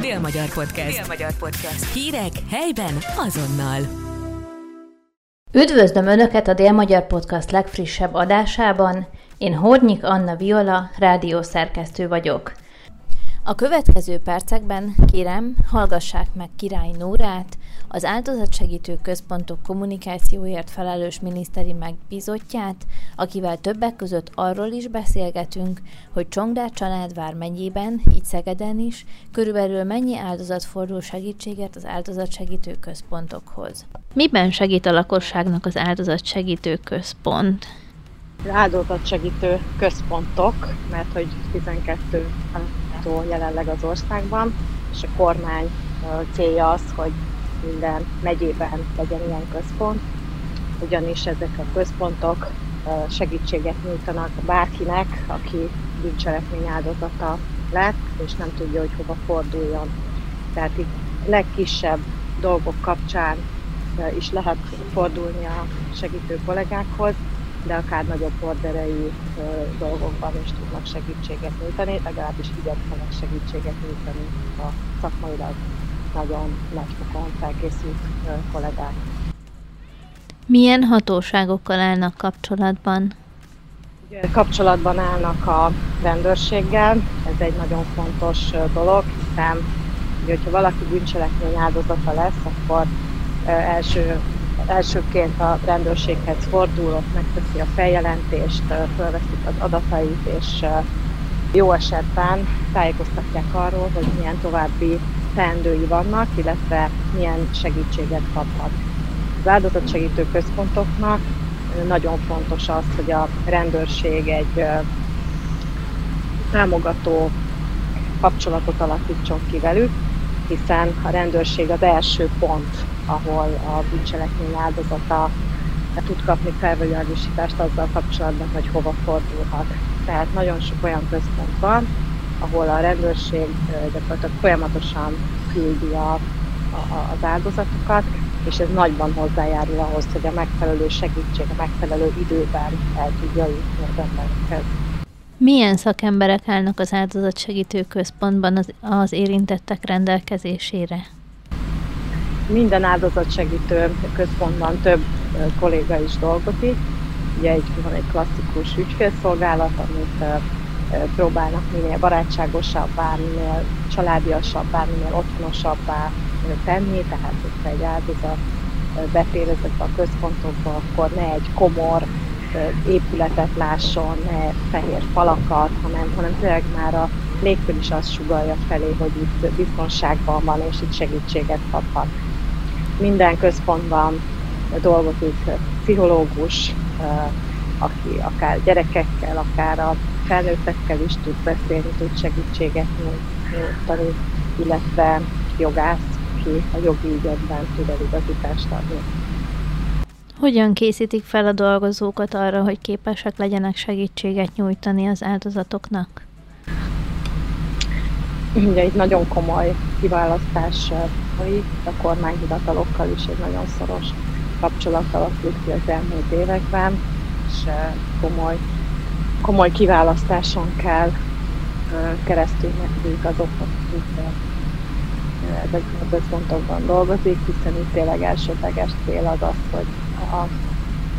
Dél-Magyar Podcast. Dél-Magyar Podcast. Hírek helyben azonnal. Üdvözlöm Önöket a Dél-Magyar Podcast legfrissebb adásában. Én Hornyik Anna Viola, rádiószerkesztő vagyok. A következő percekben kérem, hallgassák meg Király Nórát, az áldozatsegítő központok kommunikációért felelős miniszteri megbízottját, akivel többek között arról is beszélgetünk, hogy Csongdár családvár megyében, így Szegeden is, körülbelül mennyi áldozat fordul segítségért az áldozatsegítő központokhoz. Miben segít a lakosságnak az áldozatsegítő központ? Áldozatsegítő központok, mert hogy 12 található jelenleg az országban, és a kormány célja az, hogy minden megyében legyen ilyen központ, ugyanis ezek a központok segítséget nyújtanak bárkinek, aki bűncselekmény áldozata lett, és nem tudja, hogy hova forduljon. Tehát itt legkisebb dolgok kapcsán is lehet fordulni a segítő kollégákhoz, de akár nagyobb orderei dolgokban is tudnak segítséget nyújtani, legalábbis igyekszenek segítséget nyújtani a szakmailag nagyon nagy fokon felkészült kollégák. Milyen hatóságokkal állnak kapcsolatban? Kapcsolatban állnak a rendőrséggel, ez egy nagyon fontos dolog, hiszen hogyha valaki bűncselekmény áldozata lesz, akkor első elsőként a rendőrséghez fordul, megteszi a feljelentést, fölveszik az adatait, és jó esetben tájékoztatják arról, hogy milyen további teendői vannak, illetve milyen segítséget kaphat. Az áldozatsegítő központoknak nagyon fontos az, hogy a rendőrség egy támogató kapcsolatot alakítson ki velük, hiszen a rendőrség az első pont, ahol a bűncselekmény áldozata tud kapni felvilágosítást azzal kapcsolatban, hogy hova fordulhat. Tehát nagyon sok olyan központ van, ahol a rendőrség gyakorlatilag folyamatosan küldi a, a, az áldozatokat, és ez nagyban hozzájárul ahhoz, hogy a megfelelő segítség a megfelelő időben el tudja jutni az emberekhez. Milyen szakemberek állnak az áldozatsegítő központban az, az érintettek rendelkezésére? Minden áldozatsegítő központban több kolléga is dolgozik. Ugye egy, van egy klasszikus ügyfélszolgálat, amit próbálnak minél barátságosabbá, minél családiasabbá, minél otthonosabbá tenni, tehát hogyha egy áldozat betér ezekbe a központokba, akkor ne egy komor épületet lásson, ne fehér falakat, hanem, hanem tényleg már a légkör is azt sugalja felé, hogy itt biztonságban van, és itt segítséget kaphat. Minden központban dolgozik pszichológus, aki akár gyerekekkel, akár a felnőttekkel is tud beszélni, tud segítséget nyújtani, illetve jogász, aki a jogi ügyekben tud eligazítást adni. Hogyan készítik fel a dolgozókat arra, hogy képesek legyenek segítséget nyújtani az áldozatoknak? Ugye itt nagyon komoly kiválasztás folyik, a kormányhivatalokkal is egy nagyon szoros kapcsolat alakult ki az elmúlt években, és komoly, komoly kiválasztáson kell keresztül nekünk azoknak, akik ezekben a központokban dolgozik, hiszen itt tényleg elsődleges cél az az, hogy a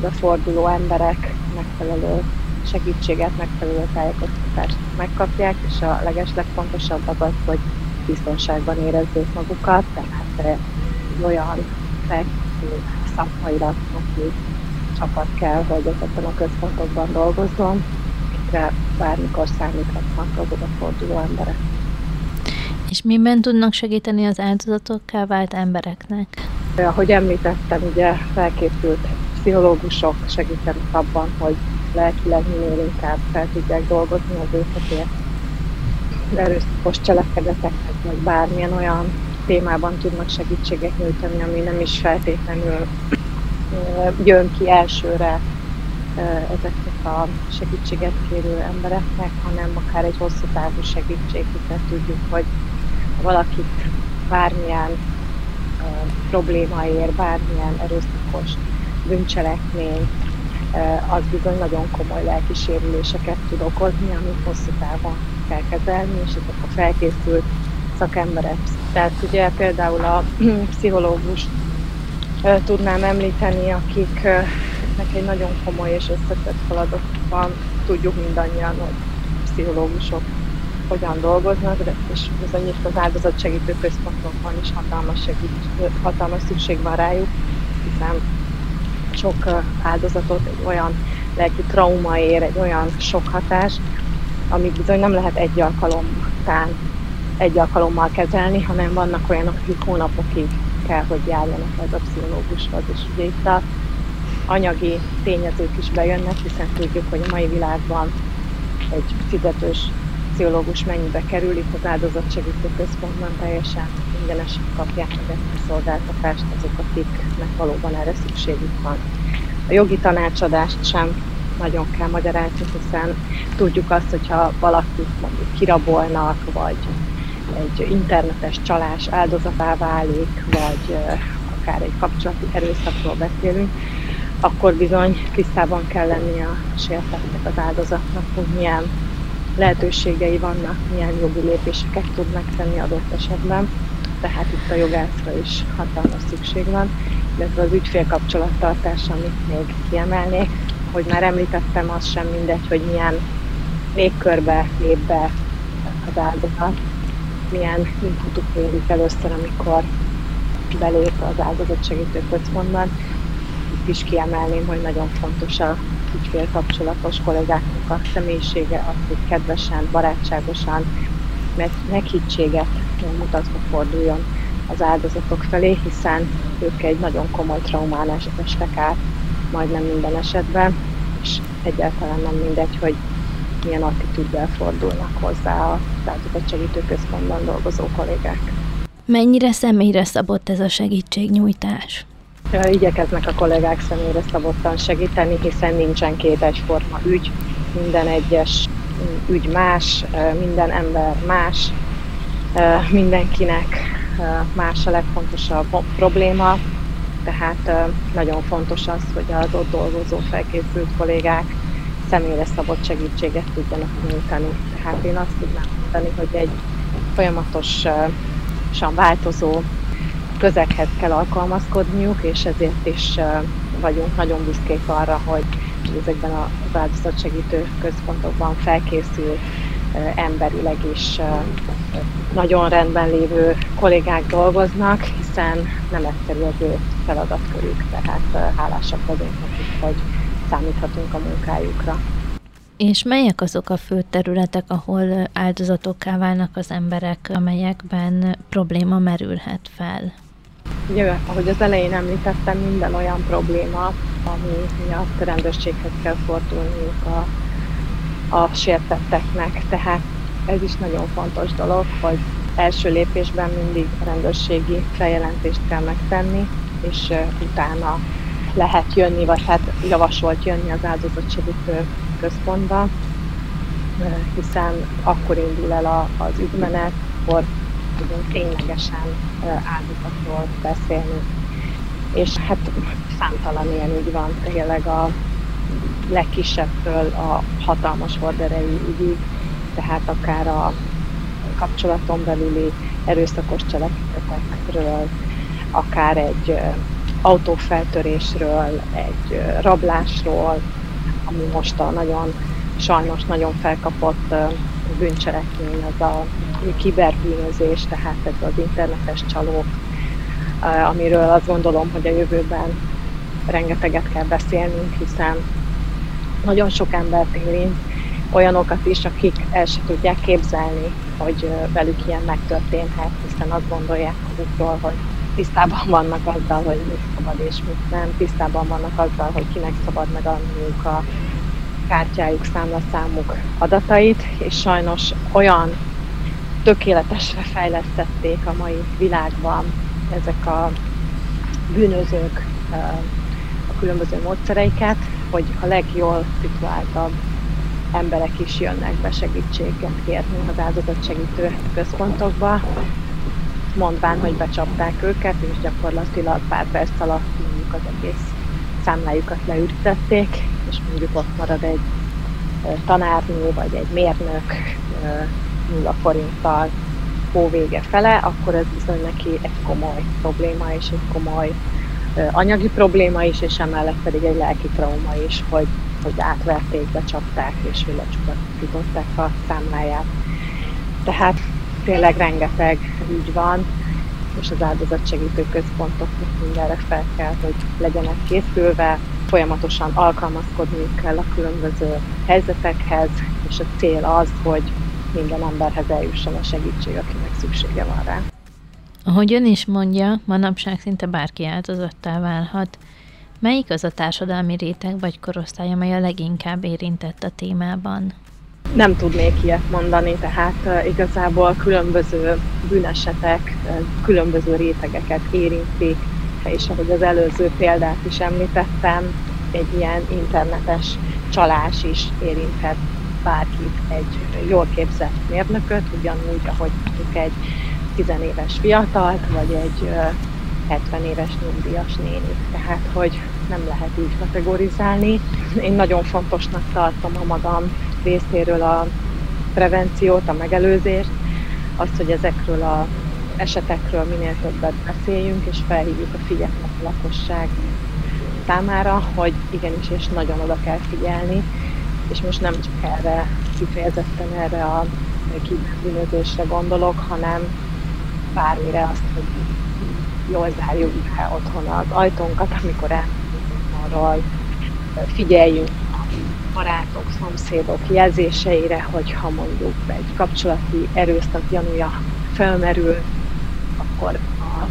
beforduló emberek megfelelő segítséget, megfelelő tájékoztatást megkapják, és a legeslegfontosabb az az, hogy biztonságban érezzék magukat, tehát egy olyan felkészült szakmailag csapat kell, hogy ezekben a központokban dolgozzon, akikre bármikor számíthatnak az odaforduló emberek. És miben tudnak segíteni az áldozatokká vált embereknek? Ahogy említettem, ugye felkészült pszichológusok segítenek abban, hogy lelkileg minél inkább fel tudják dolgozni az őket erőszakos cselekedeteknek, vagy bármilyen olyan témában tudnak segítséget nyújtani, ami nem is feltétlenül jön ki elsőre ezeknek a segítséget kérő embereknek, hanem akár egy hosszú távú segítség, hiszen tudjuk, hogy valakit bármilyen probléma ér, bármilyen erőszakos bűncselekmény, az bizony nagyon komoly lelki sérüléseket tud okozni, amit hosszú távon kell kezelni, és ezek a felkészült szakemberek. Tehát ugye például a pszichológus tudnám említeni, akiknek egy nagyon komoly és összetett feladat van. Tudjuk mindannyian, hogy pszichológusok hogyan dolgoznak, de és bizony itt az áldozatsegítő központokban is hatalmas, segít, hatalmas szükség van rájuk, hiszen sok áldozatot egy olyan lelki trauma ér, egy olyan sok hatás, amit bizony nem lehet egy alkalommal, egy alkalommal kezelni, hanem vannak olyanok, akik hónapokig kell, hogy járjanak ez a pszichológushoz. És ugye itt a anyagi tényezők is bejönnek, hiszen tudjuk, hogy a mai világban egy fizetős pszichológus mennyibe kerül, itt az áldozatsegítő központban teljesen ingyenesen kapják meg ezt a szolgáltatást azok, akiknek valóban erre szükségük van. A jogi tanácsadást sem nagyon kell magyarázni, hiszen tudjuk azt, hogyha valakit mondjuk kirabolnak, vagy egy internetes csalás áldozatá válik, vagy akár egy kapcsolati erőszakról beszélünk, akkor bizony tisztában kell lenni a sértettek az áldozatnak, hogy milyen lehetőségei vannak, milyen jogi lépéseket tud megtenni adott esetben. Tehát itt a jogászra is hatalmas szükség van, illetve az ügyfélkapcsolattartás, amit még kiemelnék, hogy már említettem, az sem mindegy, hogy milyen légkörbe lép be az áldozat, milyen inputok érik először, amikor belép az áldozatsegítő központban. Itt is kiemelném, hogy nagyon fontos a ügyfélkapcsolatos kollégáknak a személyisége, az, hogy kedvesen, barátságosan, meghittséget mutatva forduljon az áldozatok felé, hiszen ők egy nagyon komoly traumán estek át majdnem minden esetben, egyáltalán nem mindegy, hogy milyen attitűddel fordulnak hozzá a segítő központban dolgozó kollégák. Mennyire személyre szabott ez a segítségnyújtás? Igyekeznek a kollégák személyre szabottan segíteni, hiszen nincsen két egyforma ügy, minden egyes ügy más, minden ember más, mindenkinek más a legfontosabb probléma, tehát nagyon fontos az, hogy az ott dolgozó felkészült kollégák személyre szabott segítséget tudjanak nyújtani. Tehát én azt tudnám mondani, hogy egy folyamatosan változó közeghez kell alkalmazkodniuk, és ezért is vagyunk nagyon büszkék arra, hogy ezekben az áldozatsegítő központokban felkészült emberileg is nagyon rendben lévő kollégák dolgoznak, hiszen nem egyszerű az ő feladatkörük, tehát hálásak vagyunk nekik, hogy számíthatunk a munkájukra. És melyek azok a fő területek, ahol áldozatokká válnak az emberek, amelyekben probléma merülhet fel? Ugye, ahogy az elején említettem, minden olyan probléma, ami miatt rendőrséghez kell fordulniuk a, a sértetteknek. Tehát ez is nagyon fontos dolog, hogy első lépésben mindig rendőrségi feljelentést kell megtenni, és utána lehet jönni, vagy hát javasolt jönni az áldozatsegítő központba, hiszen akkor indul el az ügymenet, akkor tudunk ténylegesen áldozatról beszélni. És hát számtalan ilyen ügy van, tényleg a legkisebbtől a hatalmas horderejű ügyig, tehát akár a kapcsolaton belüli erőszakos cselekedetekről, akár egy autófeltörésről, egy rablásról, ami most a nagyon, sajnos nagyon felkapott bűncselekmény, az a kiberbűnözés, tehát ez az internetes csalók, amiről azt gondolom, hogy a jövőben rengeteget kell beszélnünk, hiszen nagyon sok embert érint, olyanokat is, akik el se tudják képzelni, hogy velük ilyen megtörténhet, hiszen azt gondolják magukról, hogy tisztában vannak azzal, hogy mit szabad és mit nem, tisztában vannak azzal, hogy kinek szabad megadniuk a kártyájuk, számlaszámuk adatait, és sajnos olyan tökéletesre fejlesztették a mai világban ezek a bűnözők különböző módszereiket, hogy a legjól szituáltabb emberek is jönnek be segítséget kérni az áldozatsegítő központokba, mondván, hogy becsapták őket, és gyakorlatilag pár perc alatt mondjuk az egész számlájukat leürítették, és mondjuk ott marad egy tanárnő, vagy egy mérnök nulla forinttal, hóvége fele, akkor ez bizony neki egy komoly probléma és egy komoly anyagi probléma is, és emellett pedig egy lelki trauma is, hogy, hogy átverték, becsapták, és hogy lecsupatították a számláját. Tehát tényleg rengeteg ügy van, és az áldozatsegítő központoknak mindenre fel kell, hogy legyenek készülve, folyamatosan alkalmazkodniuk kell a különböző helyzetekhez, és a cél az, hogy minden emberhez eljusson a segítség, akinek szüksége van rá. Ahogy ön is mondja, manapság szinte bárki áldozattá válhat. Melyik az a társadalmi réteg vagy korosztály, amely a leginkább érintett a témában? Nem tudnék ilyet mondani, tehát igazából különböző bűnesetek, különböző rétegeket érintik, és ahogy az előző példát is említettem, egy ilyen internetes csalás is érinthet bárkit, egy jól képzett mérnököt, ugyanúgy, ahogy egy tizenéves fiatalt, vagy egy 70 éves nyugdíjas néni. Tehát, hogy nem lehet így kategorizálni. Én nagyon fontosnak tartom a magam részéről a prevenciót, a megelőzést, azt, hogy ezekről a esetekről minél többet beszéljünk, és felhívjuk a figyelmet a lakosság számára, hogy igenis, és nagyon oda kell figyelni, és most nem csak erre, kifejezetten erre a kibűnözésre gondolok, hanem bármire azt, hogy jól zárjuk be otthon az ajtónkat, amikor elmegyünk arról, figyeljünk barátok, szomszédok jelzéseire, hogyha mondjuk egy kapcsolati erőszak gyanúja felmerül, akkor a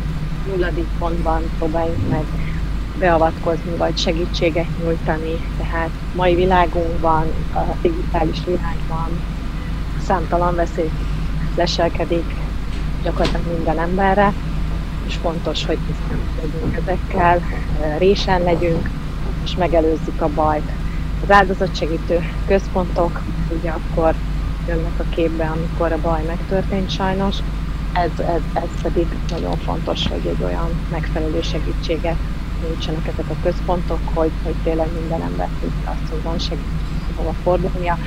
nulladik pontban próbáljunk meg beavatkozni, vagy segítséget nyújtani. Tehát mai világunkban, a digitális világban számtalan veszély leselkedik gyakorlatilag minden emberre, és fontos, hogy tisztán legyünk ezekkel, résen legyünk, és megelőzzük a bajt. Az áldozatsegítő központok ugye akkor jönnek a képbe, amikor a baj megtörtént sajnos. Ez, ez, ez pedig nagyon fontos, hogy egy olyan megfelelő segítséget nyújtsanak ezek a központok, hogy, hogy tényleg minden ember tudja azt, hogy van segítség, hova fordulnia,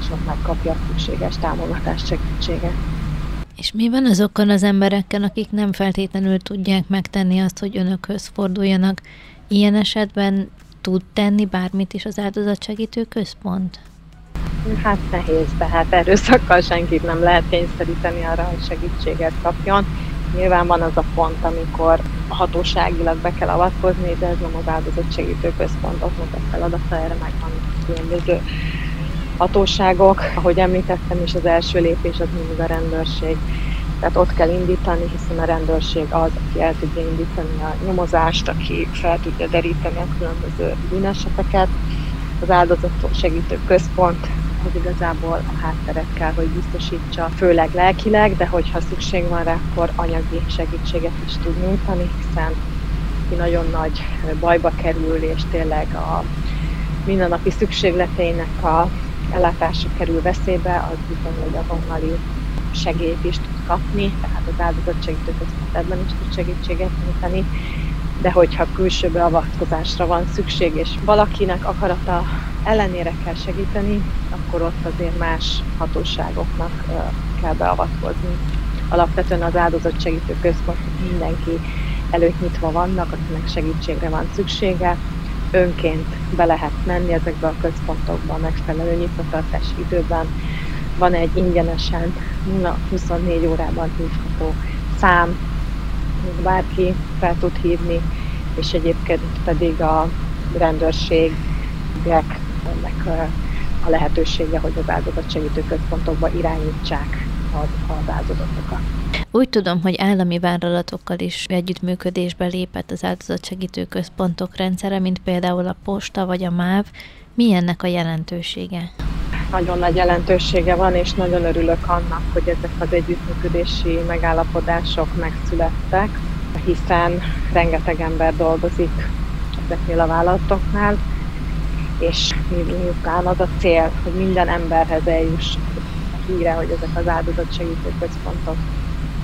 és ott megkapja a szükséges támogatást, segítséget. És mi van azokkal az emberekkel, akik nem feltétlenül tudják megtenni azt, hogy önökhöz forduljanak? Ilyen esetben tud tenni bármit is az áldozatsegítő központ? Hát nehéz, tehát erőszakkal senkit nem lehet kényszeríteni arra, hogy segítséget kapjon. Nyilván van az a pont, amikor hatóságilag be kell avatkozni, de ez nem az áldozatsegítő központoknak a feladata, erre megvan különböző hatóságok. Ahogy említettem is, az első lépés az mindig a rendőrség. Tehát ott kell indítani, hiszen a rendőrség az, aki el tudja indítani a nyomozást, aki fel tudja deríteni a különböző bűneseteket. Az áldozatot segítő központ az igazából a hátteret kell, hogy biztosítsa, főleg lelkileg, de hogyha szükség van rá, akkor anyagi segítséget is tud nyújtani, hiszen ki nagyon nagy bajba kerül, és tényleg a mindennapi szükségleteinek a ellátása kerül veszélybe, az bizony, hogy azonnali segélyt is tud kapni, tehát az áldozatsegítő központ ebben is tud segítséget nyújtani, de hogyha külső beavatkozásra van szükség, és valakinek akarata ellenére kell segíteni, akkor ott azért más hatóságoknak kell beavatkozni. Alapvetően az áldozatsegítő központ mindenki előtt nyitva vannak, akinek segítségre van szüksége, önként be lehet menni ezekbe a központokba a megfelelő nyitvatartási időben. Van egy ingyenesen 24 órában hívható szám, bárki fel tud hívni, és egyébként pedig a rendőrségek ennek a lehetősége, hogy az áldozatsegítő központokba irányítsák az, az áldozatokat. Úgy tudom, hogy állami vállalatokkal is együttműködésbe lépett az áldozatsegítő központok rendszere, mint például a posta vagy a MÁV. Mi ennek a jelentősége? Nagyon nagy jelentősége van, és nagyon örülök annak, hogy ezek az együttműködési megállapodások megszülettek, hiszen rengeteg ember dolgozik ezeknél a vállalatoknál, és miután az a cél, hogy minden emberhez eljuss híre, hogy ezek az áldozatsegítő központok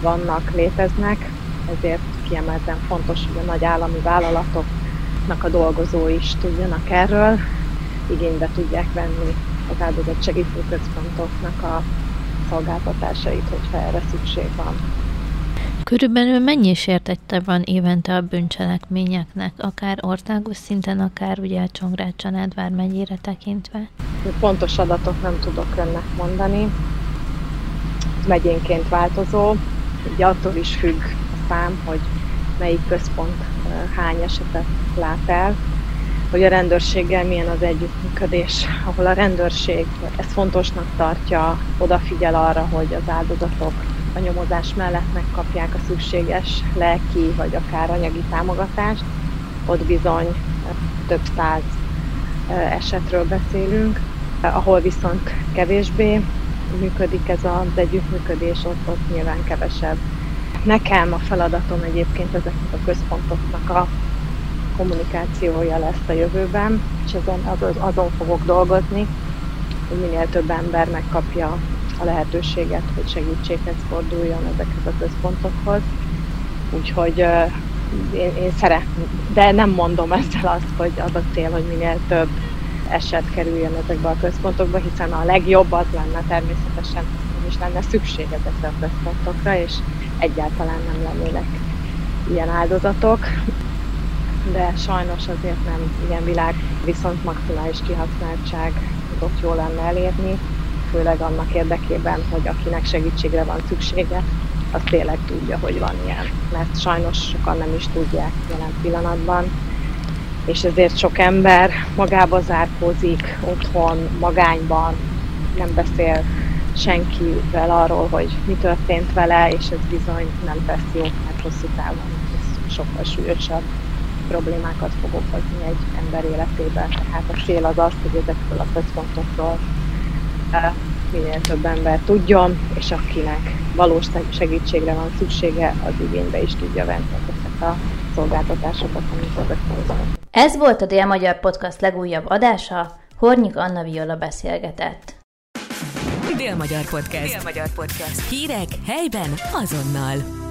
vannak, léteznek, ezért kiemelten fontos, hogy a nagy állami vállalatoknak a dolgozói is tudjanak erről, igénybe tudják venni az áldozatsegítő központoknak a szolgáltatásait, hogyha erre szükség van. Körülbelül mennyi sértette van évente a bűncselekményeknek, akár országos szinten, akár ugye a Csongrád Csanádvár megyére tekintve? Pontos adatot nem tudok önnek mondani. Megyénként változó, ugye attól is függ a szám, hogy melyik központ hány esetet lát el, hogy a rendőrséggel milyen az együttműködés, ahol a rendőrség ezt fontosnak tartja, odafigyel arra, hogy az áldozatok a nyomozás mellett megkapják a szükséges lelki vagy akár anyagi támogatást. Ott bizony több száz esetről beszélünk, ahol viszont kevésbé működik ez az együttműködés, ott, ott nyilván kevesebb. Nekem a feladatom egyébként ezeknek a központoknak a kommunikációja lesz a jövőben, és azon, azon fogok dolgozni, hogy minél több ember megkapja a lehetőséget, hogy segítséghez forduljon ezekhez a központokhoz. Úgyhogy én, én szeretném, de nem mondom ezzel azt, hogy az a cél, hogy minél több eset kerüljön ezekbe a központokba, hiszen a legjobb az lenne természetesen, hogy is lenne szükség ezekre a központokra, és egyáltalán nem lennének ilyen áldozatok. De sajnos azért nem ilyen világ, viszont maximális kihasználtság ott jó lenne elérni, főleg annak érdekében, hogy akinek segítségre van szüksége, az tényleg tudja, hogy van ilyen. Mert sajnos sokan nem is tudják jelen pillanatban, és ezért sok ember magába zárkózik, otthon, magányban, nem beszél senkivel arról, hogy mi történt vele, és ez bizony nem tesz jót, mert hosszú távon ez sokkal súlyosabb problémákat fog okozni egy ember életében. Tehát a cél az az, hogy ezekről a központokról minél több ember tudjon, és akinek valós segítségre van szüksége, az igénybe is tudja venni ezeket a szolgáltatásokat, amit ezek Ez volt a Dél-Magyar Podcast legújabb adása, Hornyik Anna Viola beszélgetett. Dél-Magyar Podcast. Dél-Magyar Podcast. Hírek helyben azonnal.